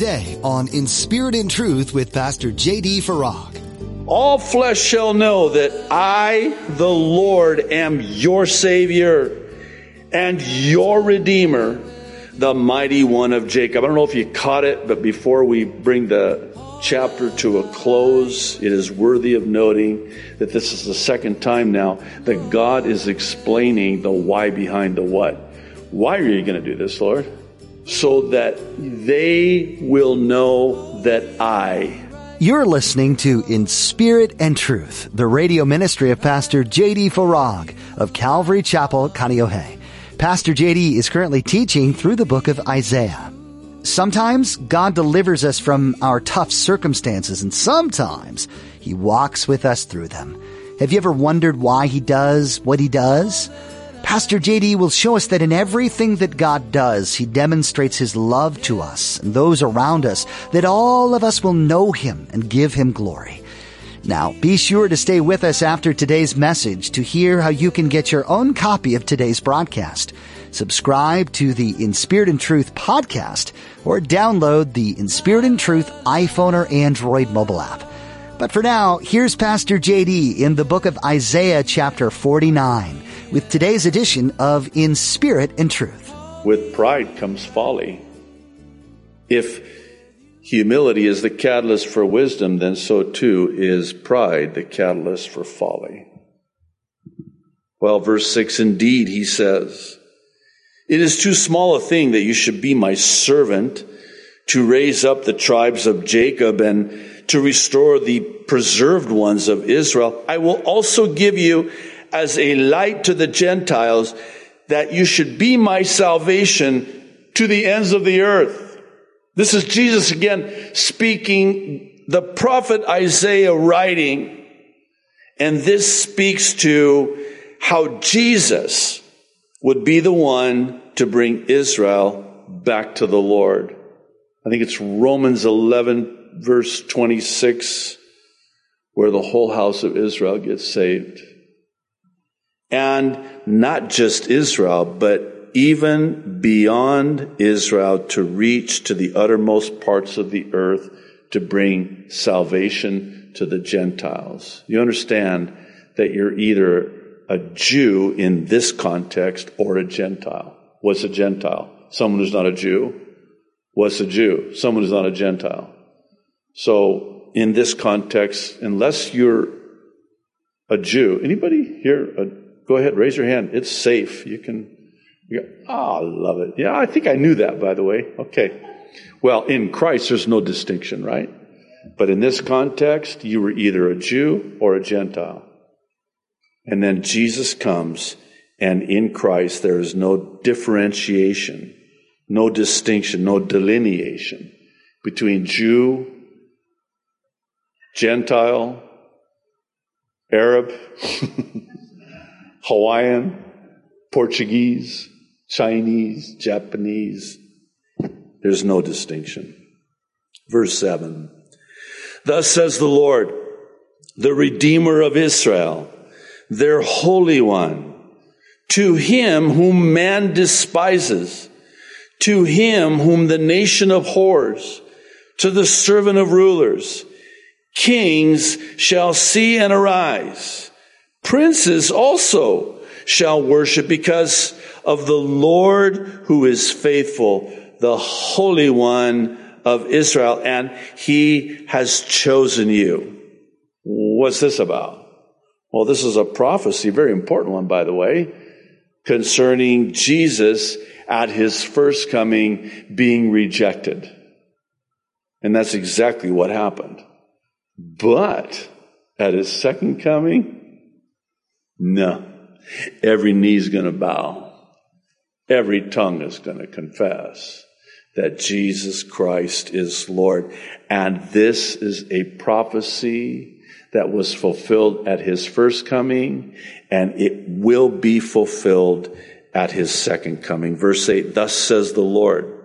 today on In Spirit and Truth with Pastor J.D. Farag. All flesh shall know that I, the Lord, am your Savior and your Redeemer, the mighty one of Jacob. I don't know if you caught it, but before we bring the chapter to a close, it is worthy of noting that this is the second time now that God is explaining the why behind the what. Why are you going to do this, Lord? So that they will know that I. You're listening to In Spirit and Truth, the radio ministry of Pastor J.D. Farag of Calvary Chapel, Kaneohe. Pastor J.D. is currently teaching through the book of Isaiah. Sometimes God delivers us from our tough circumstances, and sometimes He walks with us through them. Have you ever wondered why He does what He does? Pastor JD will show us that in everything that God does, He demonstrates His love to us and those around us, that all of us will know Him and give Him glory. Now, be sure to stay with us after today's message to hear how you can get your own copy of today's broadcast. Subscribe to the In Spirit and Truth podcast or download the In Spirit and Truth iPhone or Android mobile app. But for now, here's Pastor JD in the book of Isaiah chapter 49 with today's edition of In Spirit and Truth. With pride comes folly. If humility is the catalyst for wisdom, then so too is pride the catalyst for folly. Well, verse 6, indeed, he says, it is too small a thing that you should be my servant to raise up the tribes of Jacob and to restore the preserved ones of Israel. I will also give you as a light to the Gentiles that you should be my salvation to the ends of the earth. This is Jesus again speaking, the prophet Isaiah writing, and this speaks to how Jesus would be the one to bring Israel back to the Lord. I think it's Romans 11 verse 26 where the whole house of Israel gets saved. And not just Israel, but even beyond Israel to reach to the uttermost parts of the earth to bring salvation to the Gentiles. You understand that you're either a Jew in this context or a Gentile. What's a Gentile? Someone who's not a Jew. What's a Jew? Someone who's not a Gentile. So, in this context, unless you're a Jew, anybody here, go ahead, raise your hand. It's safe. You can, you go, oh, I love it. Yeah, I think I knew that, by the way. Okay. Well, in Christ, there's no distinction, right? But in this context, you were either a Jew or a Gentile. And then Jesus comes, and in Christ there is no differentiation, no distinction, no delineation between Jew, Gentile, Arab, Hawaiian, Portuguese, Chinese, Japanese. There's no distinction. Verse 7. Thus says the Lord, the Redeemer of Israel their Holy One, to him whom man despises, to him whom the nation abhors, to the servant of rulers. Kings shall see and arise. Princes also shall worship because of the Lord who is faithful, the Holy One of Israel, and he has chosen you. What's this about? Well, this is a prophecy, very important one, by the way, concerning Jesus at his first coming being rejected. And that's exactly what happened. But at his second coming, no. Every knee is going to bow. Every tongue is going to confess that Jesus Christ is Lord. And this is a prophecy that was fulfilled at his first coming, and it will be fulfilled at his second coming. Verse 8, thus says the Lord,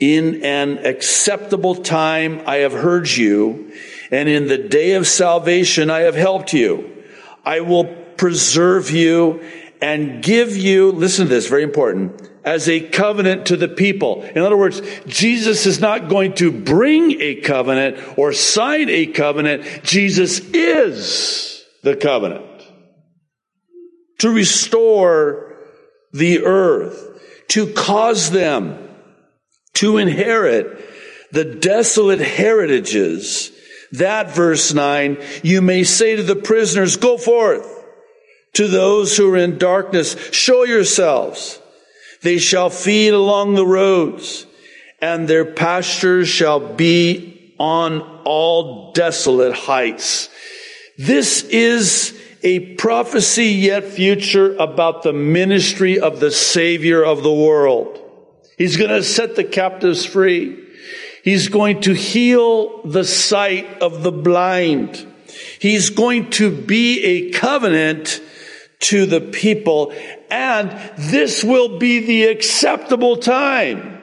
in an acceptable time I have heard you, and in the day of salvation I have helped you. I will preserve you and give you, listen to this, very important, as a covenant to the people. In other words, Jesus is not going to bring a covenant or sign a covenant. Jesus is the covenant to restore the earth, to cause them to inherit the desolate heritages. That verse 9, you may say to the prisoners, go forth. To those who are in darkness, show yourselves. They shall feed along the roads, and their pastures shall be on all desolate heights. This is a prophecy yet future about the ministry of the Savior of the world. He's going to set the captives free. He's going to heal the sight of the blind. He's going to be a covenant to the people. And this will be the acceptable time.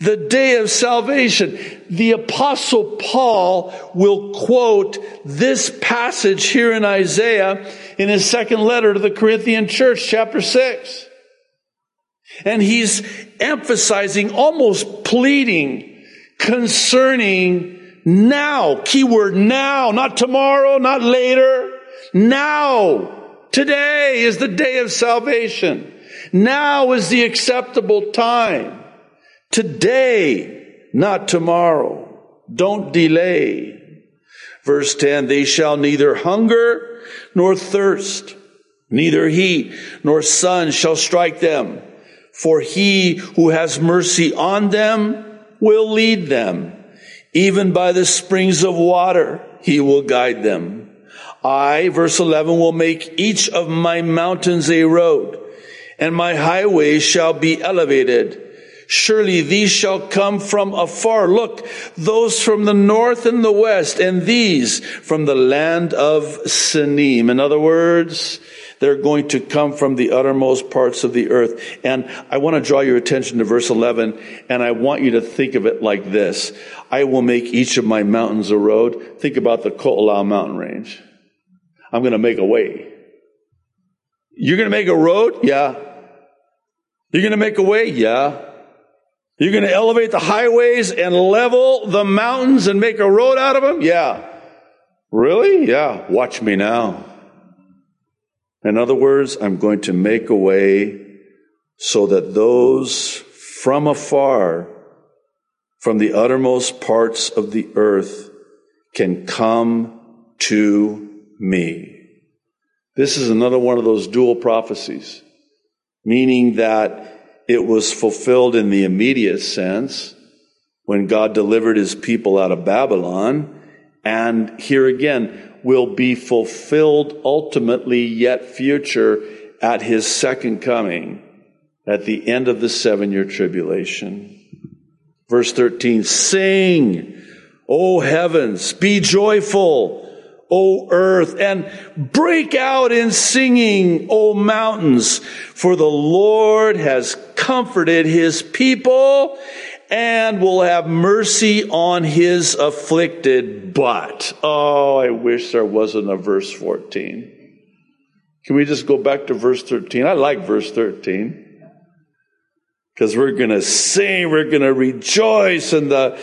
The day of salvation. The apostle Paul will quote this passage here in Isaiah in his second letter to the Corinthian church, chapter six. And he's emphasizing, almost pleading concerning now, keyword now, not tomorrow, not later, now. Today is the day of salvation. Now is the acceptable time. Today, not tomorrow. Don't delay. Verse 10, they shall neither hunger nor thirst, neither heat nor sun shall strike them for he who has mercy on them will lead them. Even by the springs of water, he will guide them. I, verse 11, will make each of my mountains a road, and my highways shall be elevated. Surely these shall come from afar. Look, those from the north and the west, and these from the land of Sinim. In other words, they're going to come from the uttermost parts of the earth. And I want to draw your attention to verse 11, and I want you to think of it like this. I will make each of my mountains a road. Think about the Ko'olau mountain range. I'm going to make a way. You're going to make a road? Yeah. You're going to make a way? Yeah. You're going to elevate the highways and level the mountains and make a road out of them? Yeah. Really? Yeah. Watch me now. In other words, I'm going to make a way so that those from afar, from the uttermost parts of the earth, can come to me. This is another one of those dual prophecies, meaning that it was fulfilled in the immediate sense when God delivered his people out of Babylon. And here again, will be fulfilled ultimately yet future at his second coming at the end of the seven year tribulation. Verse 13, sing, O heavens, be joyful, O earth, and break out in singing, O mountains, for the Lord has comforted his people and will have mercy on his afflicted but. Oh, I wish there wasn't a verse 14. Can we just go back to verse 13? I like verse 13. Because we're going to sing, we're going to rejoice, and the,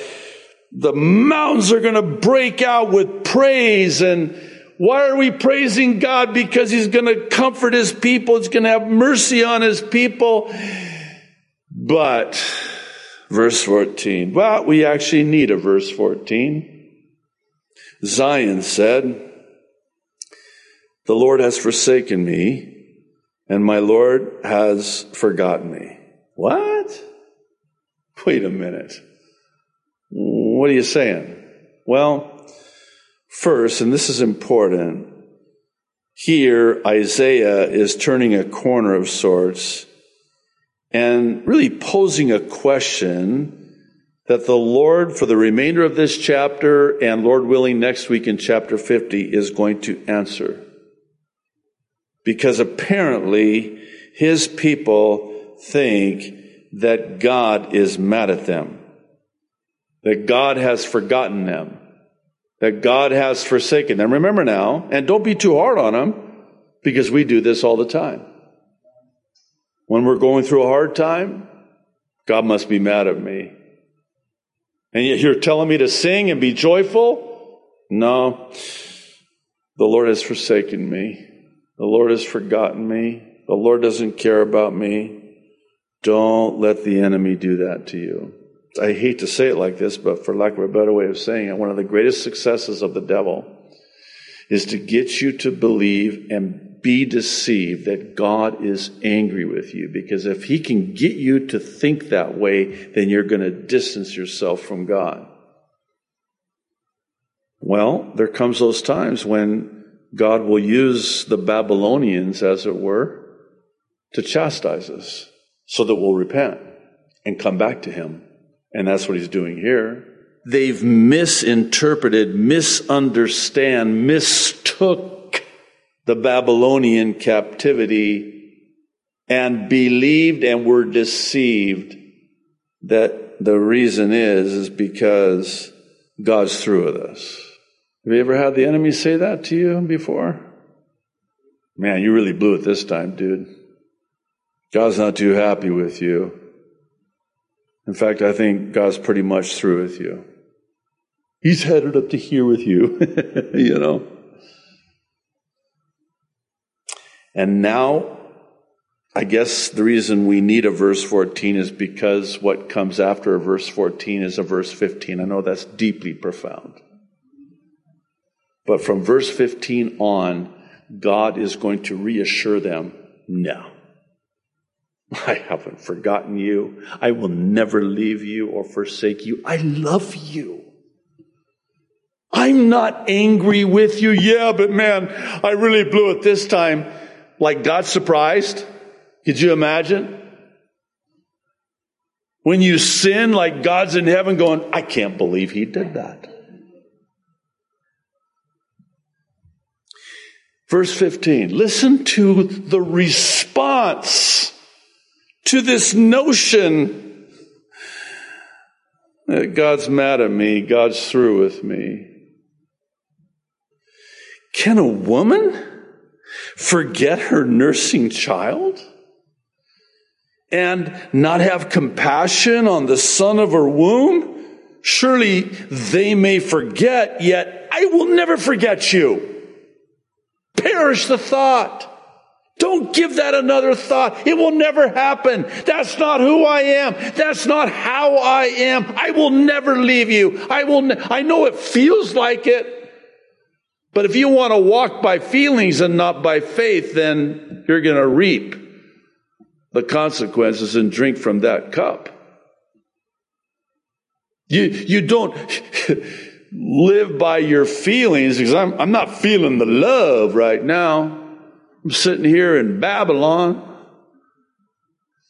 the mountains are going to break out with praise. And why are we praising God? Because He's going to comfort His people, He's going to have mercy on His people. But Verse 14. Well, we actually need a verse 14. Zion said, The Lord has forsaken me, and my Lord has forgotten me. What? Wait a minute. What are you saying? Well, first, and this is important, here Isaiah is turning a corner of sorts and really posing a question that the Lord, for the remainder of this chapter and Lord willing next week in chapter 50, is going to answer. Because apparently his people think that God is mad at them, that God has forgotten them, that God has forsaken them. Remember now, and don't be too hard on them. Because we do this all the time. When we're going through a hard time, God must be mad at me. And yet you're telling me to sing and be joyful? No. The Lord has forsaken me. The Lord has forgotten me. The Lord doesn't care about me. Don't let the enemy do that to you. I hate to say it like this, but for lack of a better way of saying it, one of the greatest successes of the devil is to get you to believe and be deceived that God is angry with you. Because if he can get you to think that way, then you're going to distance yourself from God. Well, there comes those times when God will use the Babylonians, as it were, to chastise us so that we'll repent and come back to him. And that's what he's doing here. They've misinterpreted, misunderstand, mistook the Babylonian captivity and believed and were deceived that the reason is, is because God's through with us. Have you ever had the enemy say that to you before? Man, you really blew it this time, dude. God's not too happy with you. In fact, I think God's pretty much through with you. He's headed up to here with you, you know. And now, I guess the reason we need a verse 14 is because what comes after a verse 14 is a verse 15. I know that's deeply profound. But from verse 15 on, God is going to reassure them no. I haven't forgotten you. I will never leave you or forsake you. I love you. I'm not angry with you. Yeah, but man, I really blew it this time. Like God surprised. Could you imagine? When you sin, like God's in heaven going, I can't believe he did that. Verse 15, listen to the response to this notion that God's mad at me, God's through with me. Can a woman forget her nursing child and not have compassion on the son of her womb? Surely they may forget, yet I will never forget you. Perish the thought. Don't give that another thought. It will never happen. That's not who I am. That's not how I am. I will never leave you. I will, ne- I know it feels like it. But if you want to walk by feelings and not by faith, then you're going to reap the consequences and drink from that cup. You, you don't live by your feelings because I'm, I'm not feeling the love right now. I'm sitting here in Babylon,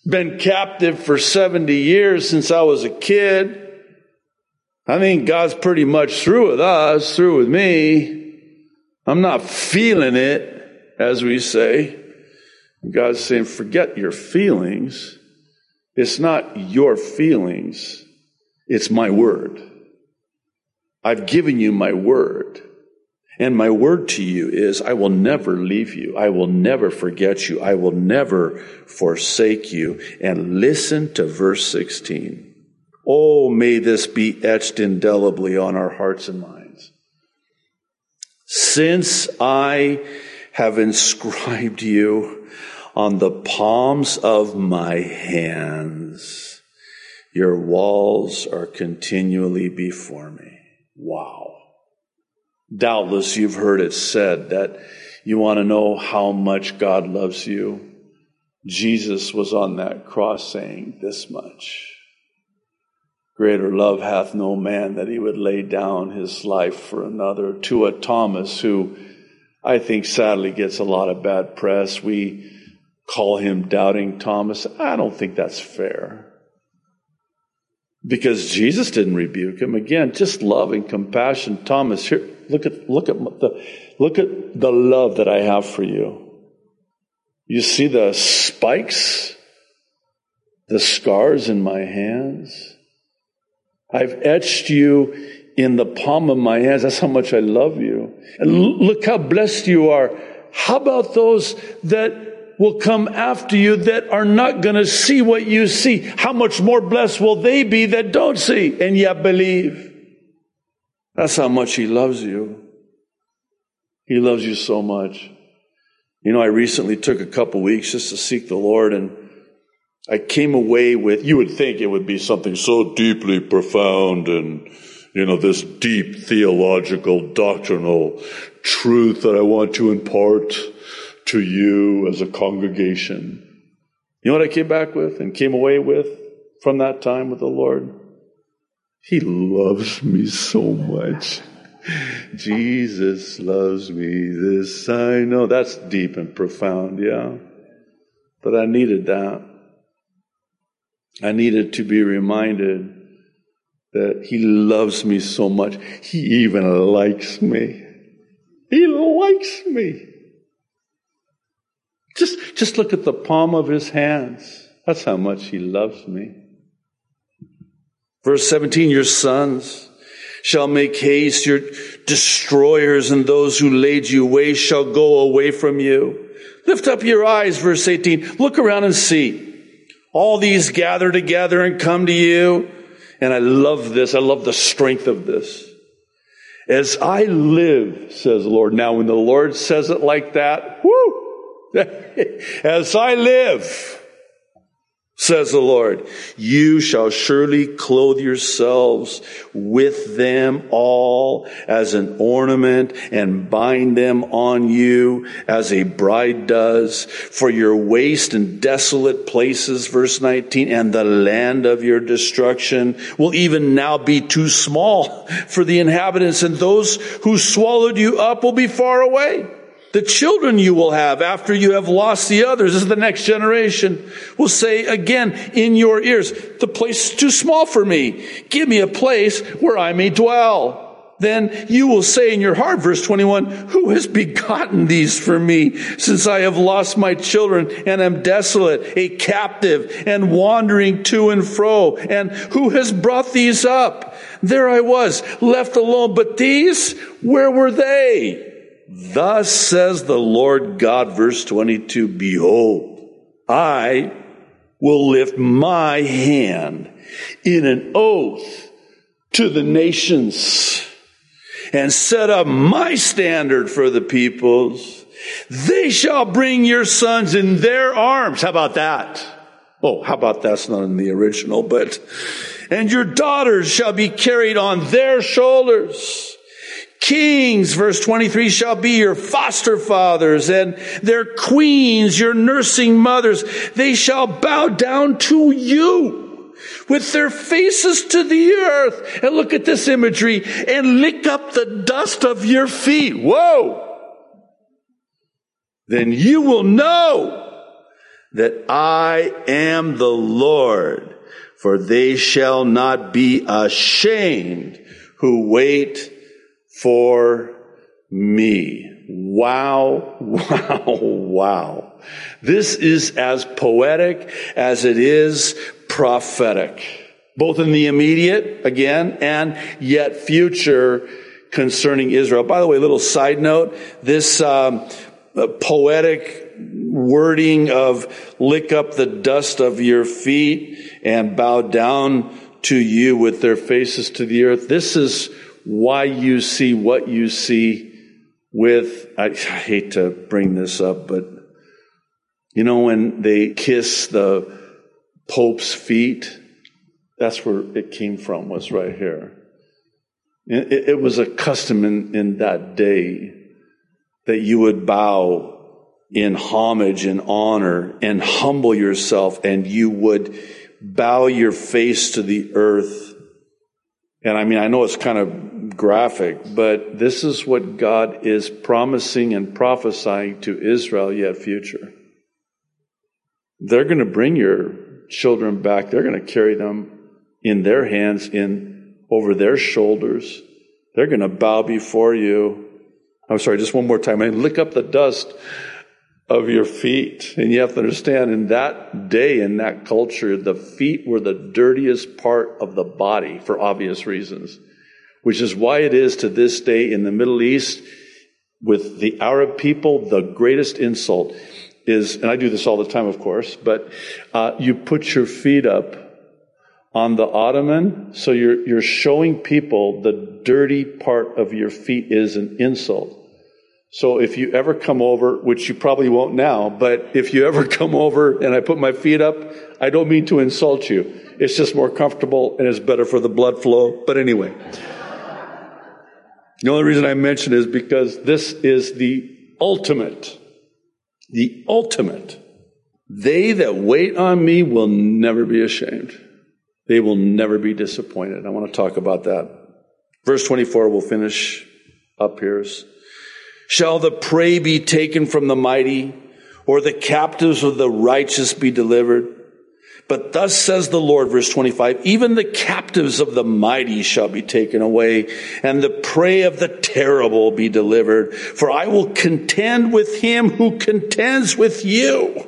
been captive for 70 years since I was a kid. I think God's pretty much through with us, through with me. I'm not feeling it, as we say. God's saying, forget your feelings. It's not your feelings. It's my word. I've given you my word. And my word to you is, I will never leave you. I will never forget you. I will never forsake you. And listen to verse 16. Oh, may this be etched indelibly on our hearts and minds. Since I have inscribed you on the palms of my hands, your walls are continually before me. Wow. Doubtless you've heard it said that you want to know how much God loves you. Jesus was on that cross saying this much. Greater love hath no man that he would lay down his life for another. To a Thomas who I think sadly gets a lot of bad press. We call him doubting Thomas. I don't think that's fair. Because Jesus didn't rebuke him. Again, just love and compassion. Thomas, here, Look at, look at the, look at the love that I have for you. You see the spikes, the scars in my hands. I've etched you in the palm of my hands. That's how much I love you. And look how blessed you are how about those that will come after you that are not going to see what you see? How much more blessed will they be that don't see and yet believe? That's how much He loves you. He loves you so much. You know, I recently took a couple weeks just to seek the Lord and I came away with, you would think it would be something so deeply profound and, you know, this deep theological, doctrinal truth that I want to impart to you as a congregation. You know what I came back with and came away with from that time with the Lord? He loves me so much. Jesus loves me, this I know. That's deep and profound, yeah. But I needed that. I needed to be reminded that He loves me so much. He even likes me. He likes me. Just, just look at the palm of His hands. That's how much He loves me. Verse 17, your sons shall make haste, your destroyers and those who laid you waste shall go away from you. Lift up your eyes, verse 18. Look around and see. All these gather together and come to you. And I love this. I love the strength of this. As I live, says the Lord. Now, when the Lord says it like that, whoo! As I live, says the Lord. You shall surely clothe yourselves with them all as an ornament and bind them on you as a bride does for your waste and desolate places, verse 19, and the land of your destruction will even now be too small for the inhabitants and those who swallowed you up will be far away. The children you will have after you have lost the others, this is the next generation, will say again in your ears, the place is too small for me. Give me a place where I may dwell. Then you will say in your heart, verse 21, who has begotten these for me since I have lost my children and am desolate, a captive and wandering to and fro? And who has brought these up? There I was, left alone, but these, where were they? Thus says the Lord God, verse 22, Behold, I will lift my hand in an oath to the nations and set up my standard for the peoples. They shall bring your sons in their arms. How about that? Oh, how about that's not in the original, but, and your daughters shall be carried on their shoulders. Kings, verse 23, shall be your foster fathers and their queens, your nursing mothers. They shall bow down to you with their faces to the earth. And look at this imagery and lick up the dust of your feet. Whoa! Then you will know that I am the Lord, for they shall not be ashamed who wait for me. Wow, wow, wow. This is as poetic as it is prophetic, both in the immediate, again, and yet future concerning Israel. By the way, little side note, this um, poetic wording of lick up the dust of your feet and bow down to you with their faces to the earth. This is why you see what you see with, I, I hate to bring this up, but you know, when they kiss the Pope's feet, that's where it came from, was right here. It, it was a custom in, in that day that you would bow in homage and honor and humble yourself and you would bow your face to the earth. And I mean, I know it's kind of graphic, but this is what God is promising and prophesying to Israel yet future. They're going to bring your children back. They're going to carry them in their hands, in over their shoulders. They're going to bow before you. I'm sorry, just one more time. I lick up the dust of your feet. And you have to understand in that day, in that culture, the feet were the dirtiest part of the body for obvious reasons which is why it is to this day in the Middle East, with the Arab people, the greatest insult is, and I do this all the time, of course, but uh, you put your feet up on the ottoman, so you're, you're showing people the dirty part of your feet is an insult. So if you ever come over, which you probably won't now, but if you ever come over and I put my feet up, I don't mean to insult you. It's just more comfortable and it's better for the blood flow. But anyway. The only reason I mention is because this is the ultimate, the ultimate. They that wait on me will never be ashamed. They will never be disappointed. I want to talk about that. Verse 24, we'll finish up here. Shall the prey be taken from the mighty, or the captives of the righteous be delivered? But thus says the Lord, verse 25, even the captives of the mighty shall be taken away, and the prey of the terrible be delivered. For I will contend with him who contends with you,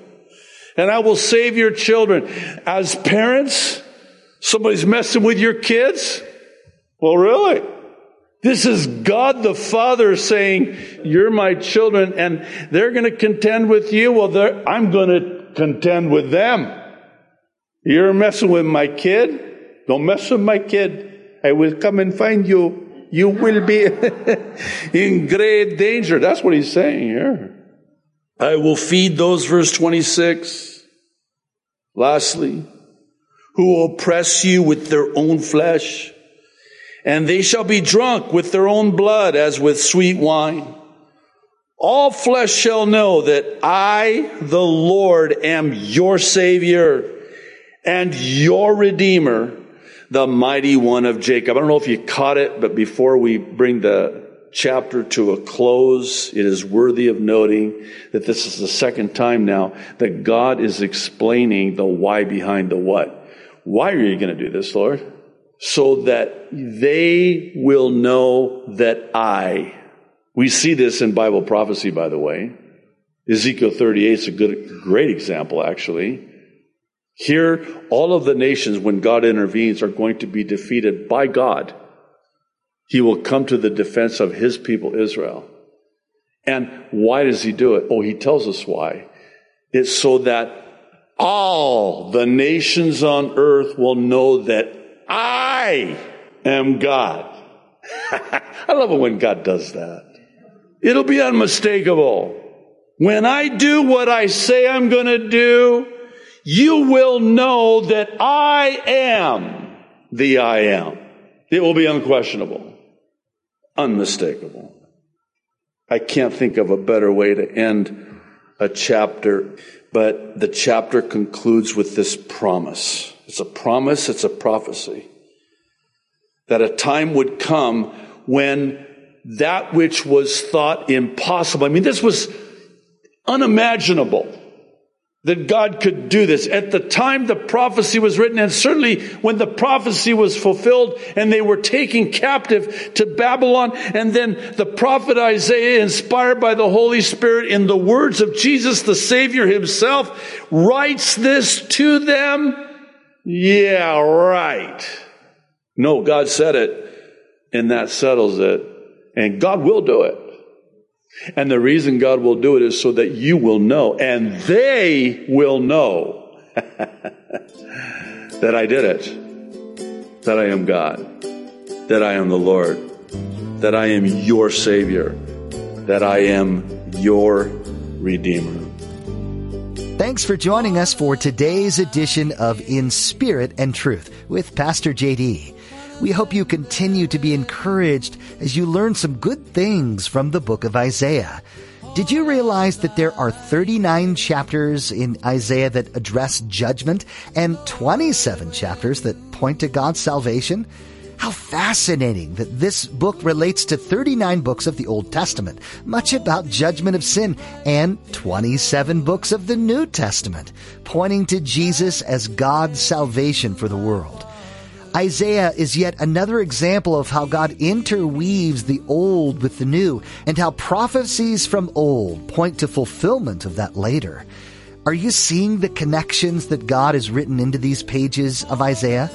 and I will save your children. As parents, somebody's messing with your kids? Well, really? This is God the Father saying, You're my children, and they're going to contend with you. Well, I'm going to contend with them. You're messing with my kid? Don't mess with my kid. I will come and find you. You will be in great danger. That's what he's saying here. I will feed those, verse 26. Lastly, who oppress you with their own flesh, and they shall be drunk with their own blood as with sweet wine. All flesh shall know that I, the Lord, am your Savior and your Redeemer, the mighty one of Jacob. I don't know if you caught it, but before we bring the chapter to a close, it is worthy of noting that this is the second time now that God is explaining the why behind the what. Why are you going to do this, Lord? So that they will know that I, we see this in Bible prophecy, by the way. Ezekiel 38 is a good, great example, actually. Here, all of the nations, when God intervenes, are going to be defeated by God. He will come to the defense of his people, Israel. And why does he do it? Oh, he tells us why. It's so that all the nations on earth will know that I am God. I love it when God does that. It'll be unmistakable. When I do what I say I'm going to do, you will know that I am the I am. It will be unquestionable, unmistakable. I can't think of a better way to end a chapter, but the chapter concludes with this promise. It's a promise, it's a prophecy that a time would come when that which was thought impossible, I mean, this was unimaginable that God could do this. At the time the prophecy was written, and certainly when the prophecy was fulfilled and they were taken captive to Babylon, and then the prophet Isaiah, inspired by the Holy Spirit in the words of Jesus, the Savior himself, writes this to them. Yeah, right. No, God said it, and that settles it. And God will do it. And the reason God will do it is so that you will know and they will know that I did it, that I am God, that I am the Lord, that I am your Savior, that I am your Redeemer. Thanks for joining us for today's edition of In Spirit and Truth with Pastor JD. We hope you continue to be encouraged as you learn some good things from the book of Isaiah. Did you realize that there are 39 chapters in Isaiah that address judgment and 27 chapters that point to God's salvation? How fascinating that this book relates to 39 books of the Old Testament, much about judgment of sin, and 27 books of the New Testament, pointing to Jesus as God's salvation for the world. Isaiah is yet another example of how God interweaves the old with the new and how prophecies from old point to fulfillment of that later. Are you seeing the connections that God has written into these pages of Isaiah?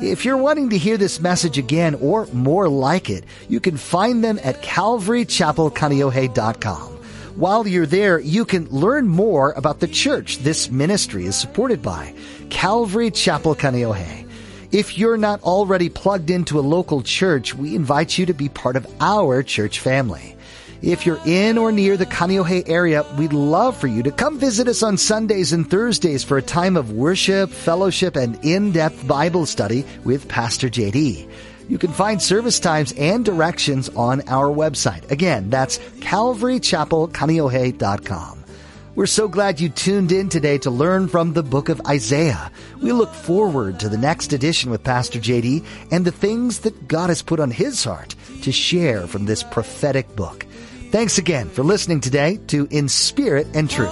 If you're wanting to hear this message again or more like it, you can find them at calvarychapelkaneohe.com. While you're there, you can learn more about the church this ministry is supported by, Calvary Chapel Kaneohe. If you're not already plugged into a local church, we invite you to be part of our church family. If you're in or near the Kaneohe area, we'd love for you to come visit us on Sundays and Thursdays for a time of worship, fellowship, and in-depth Bible study with Pastor JD. You can find service times and directions on our website. Again, that's calvarychapelkaneohe.com. We're so glad you tuned in today to learn from the book of Isaiah. We look forward to the next edition with Pastor JD and the things that God has put on his heart to share from this prophetic book. Thanks again for listening today to In Spirit and Truth.